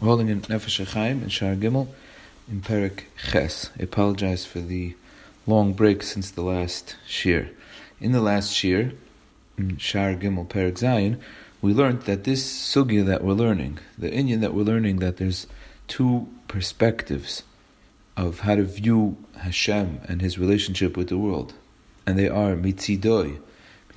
We're holding in Nefesh Chaim in Shar Gimel in Perik Ches. I apologize for the long break since the last shir. In the last shir, in Shar Gimel Perik Zayin, we learned that this sugya that we're learning, the inyan that we're learning, that there's two perspectives of how to view Hashem and His relationship with the world, and they are mitzidoi,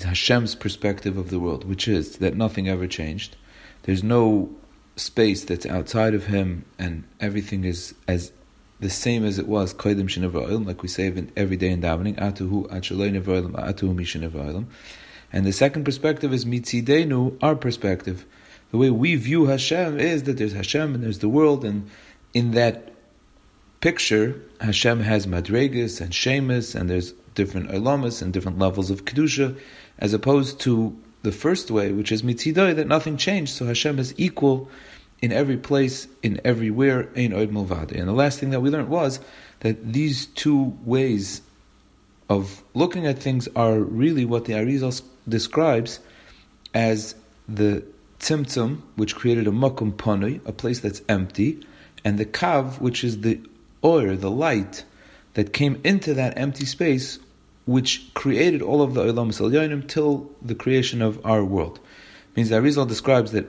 Hashem's perspective of the world, which is that nothing ever changed. There's no space that's outside of him, and everything is as the same as it was kodim shenevroilim, like we say every day in davening, atuhu nevroilim, atuhu mishenevroilim. And the second perspective is mitzidenu, our perspective. The way we view Hashem is that there's Hashem and there's the world, and in that picture, Hashem has madregas and shemus, and there's different olamas and different levels of kedusha, as opposed to the first way, which is mitzidoi, that nothing changed. So Hashem is equal in every place, in everywhere, ein oid mulvade. And the last thing that we learned was that these two ways of looking at things are really what the Arizal describes as the tzimtzum, which created a makum panui, a place that's empty, and the kav, which is the oil, the light, that came into that empty space, which created all of the Olam Salyanim till the creation of our world. It means that Arizal describes that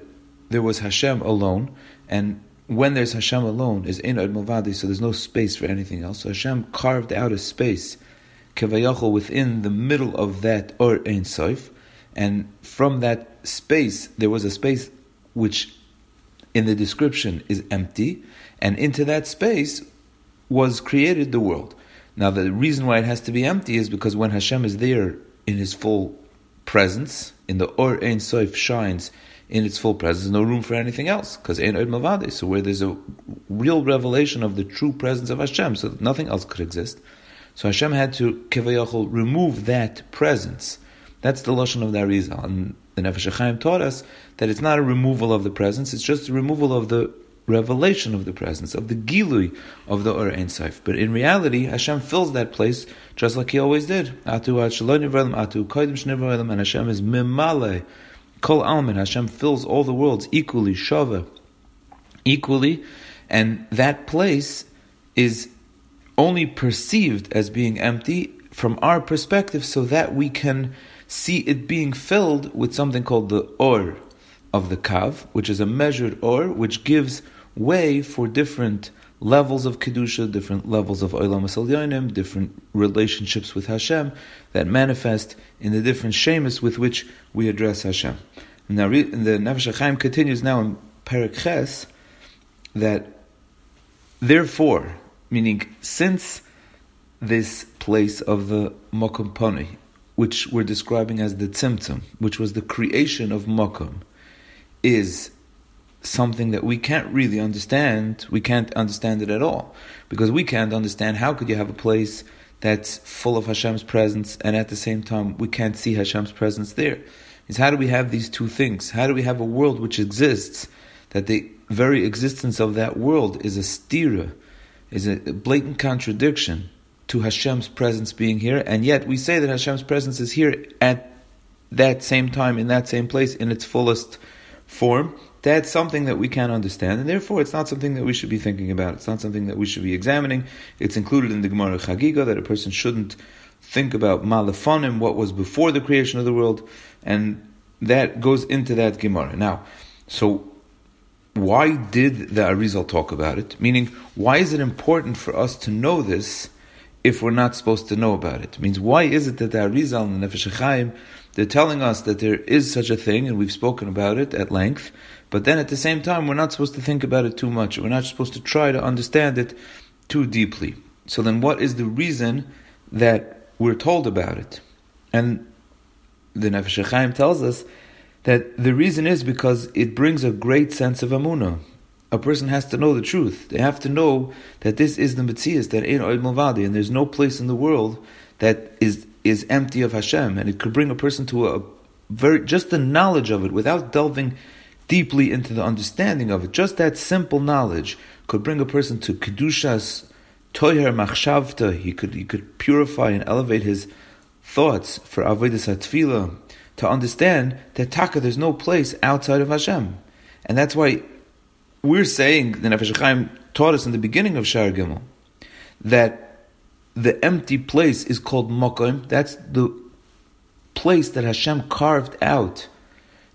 there was Hashem alone, and when there's Hashem alone, is in Ad so there's no space for anything else. So Hashem carved out a space, Kevayachol, within the middle of that Or Ein Soif, and from that space, there was a space which in the description is empty, and into that space was created the world. Now, the reason why it has to be empty is because when Hashem is there in His full presence, in the Or Ein Soif shines in its full presence, there's no room for anything else, because Ein Od Mavade. So where there's a real revelation of the true presence of Hashem, so that nothing else could exist. So Hashem had to Kevayachol remove that presence. That's the lashon of the Arizal, and the Nefesh Chaim taught us that it's not a removal of the presence; it's just a removal of the revelation of the presence, of the gilui of the Or Ein Sof. But in reality, Hashem fills that place just like He always did. Atu atu kodim and Hashem is mimale, kol almin. Hashem fills all the worlds equally, shava, equally, and that place is only perceived as being empty from our perspective, so that we can see it being filled with something called the Or of the Kav, which is a measured Or, which gives way for different levels of kedusha, different levels of olam asalyanim, different relationships with Hashem that manifest in the different shemus with which we address Hashem. Now, the Nefesh Chaim continues now in Perik Ches that therefore, meaning since this place of the Mokum Poni, which we're describing as the Tzimtzum, which was the creation of Mokum, is something that we can't really understand, we can't understand it at all. Because we can't understand how could you have a place that's full of Hashem's presence and at the same time we can't see Hashem's presence there. Is how do we have these two things? How do we have a world which exists that the very existence of that world is a stira, is a blatant contradiction to Hashem's presence being here, and yet we say that Hashem's presence is here at that same time, in that same place, in its fullest form, that's something that we can't understand, and therefore it's not something that we should be thinking about. It's not something that we should be examining. It's included in the Gemara Chagiga that a person shouldn't think about Malefonim, what was before the creation of the world, and that goes into that Gemara. Now, so why did the Arizal talk about it? Meaning, why is it important for us to know this if we're not supposed to know about it? it means, why is it that the Arizal and the Nefesh Chaim, they're telling us that there is such a thing, and we've spoken about it at length, but then at the same time, we're not supposed to think about it too much. We're not supposed to try to understand it too deeply. So then, what is the reason that we're told about it? And the Nefesh Chaim tells us that the reason is because it brings a great sense of amunah. A person has to know the truth. They have to know that this is the Metzias, that in Oid and there's no place in the world that is is empty of Hashem, and it could bring a person to a very just the knowledge of it without delving deeply into the understanding of it. Just that simple knowledge could bring a person to kedushas toyer machshavta. He could he could purify and elevate his thoughts for avodas hatfila to understand that taka there's no place outside of Hashem, and that's why we're saying, the Nefesh Chaim taught us in the beginning of Shar Gimel, that the empty place is called Mokim. That's the place that Hashem carved out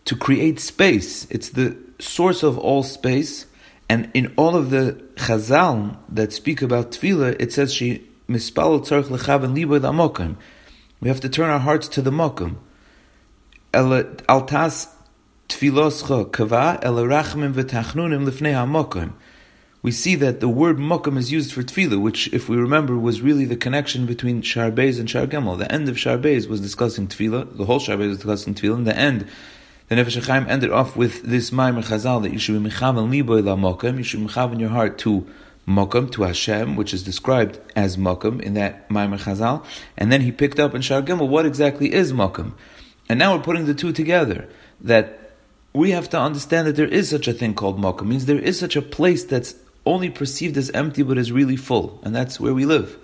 to create space. It's the source of all space. And in all of the Chazal that speak about Tefillah, it says she mispal tzarich lechaven libo mokim. We have to turn our hearts to the mokum. Altas tfiloscha kava elarachmim v'tachnunim lifnei hamokim. We see that the word mokum is used for tefillah, which, if we remember, was really the connection between Shar Beis and Shar Gimel. The end of Shar Beis was discussing tefillah. The whole Shar Beis was discussing tefillah. And the end, the Nefesh Chaim ended off with this Maimer Chazal that you should be mechaven liboy la mokum. You should mechaven your heart to Mokum to Hashem, which is described as Mokum in that Maimer Chazal, and then he picked up in Shar Gimel what exactly is Mokum. And now we're putting the two together, that we have to understand that there is such a thing called Mokum, means there is such a place that's only perceived as empty but is really full, and that's where we live.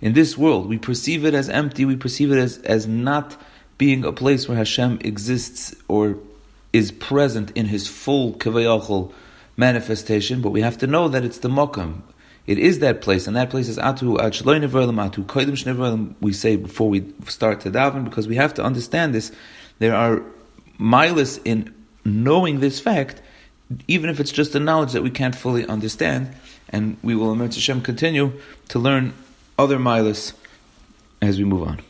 In this world, we perceive it as empty, we perceive it as, as not being a place where Hashem exists or is present in his full kavayachol manifestation, but we have to know that it's the Mokum. It is that place, and that place is Atu Achloy Atu Koidim Shneverlim, we say before we start to daven, because we have to understand this. There are milas in knowing this fact, even if it's just a knowledge that we can't fully understand, and we will, Hashem, continue to learn other milas as we move on.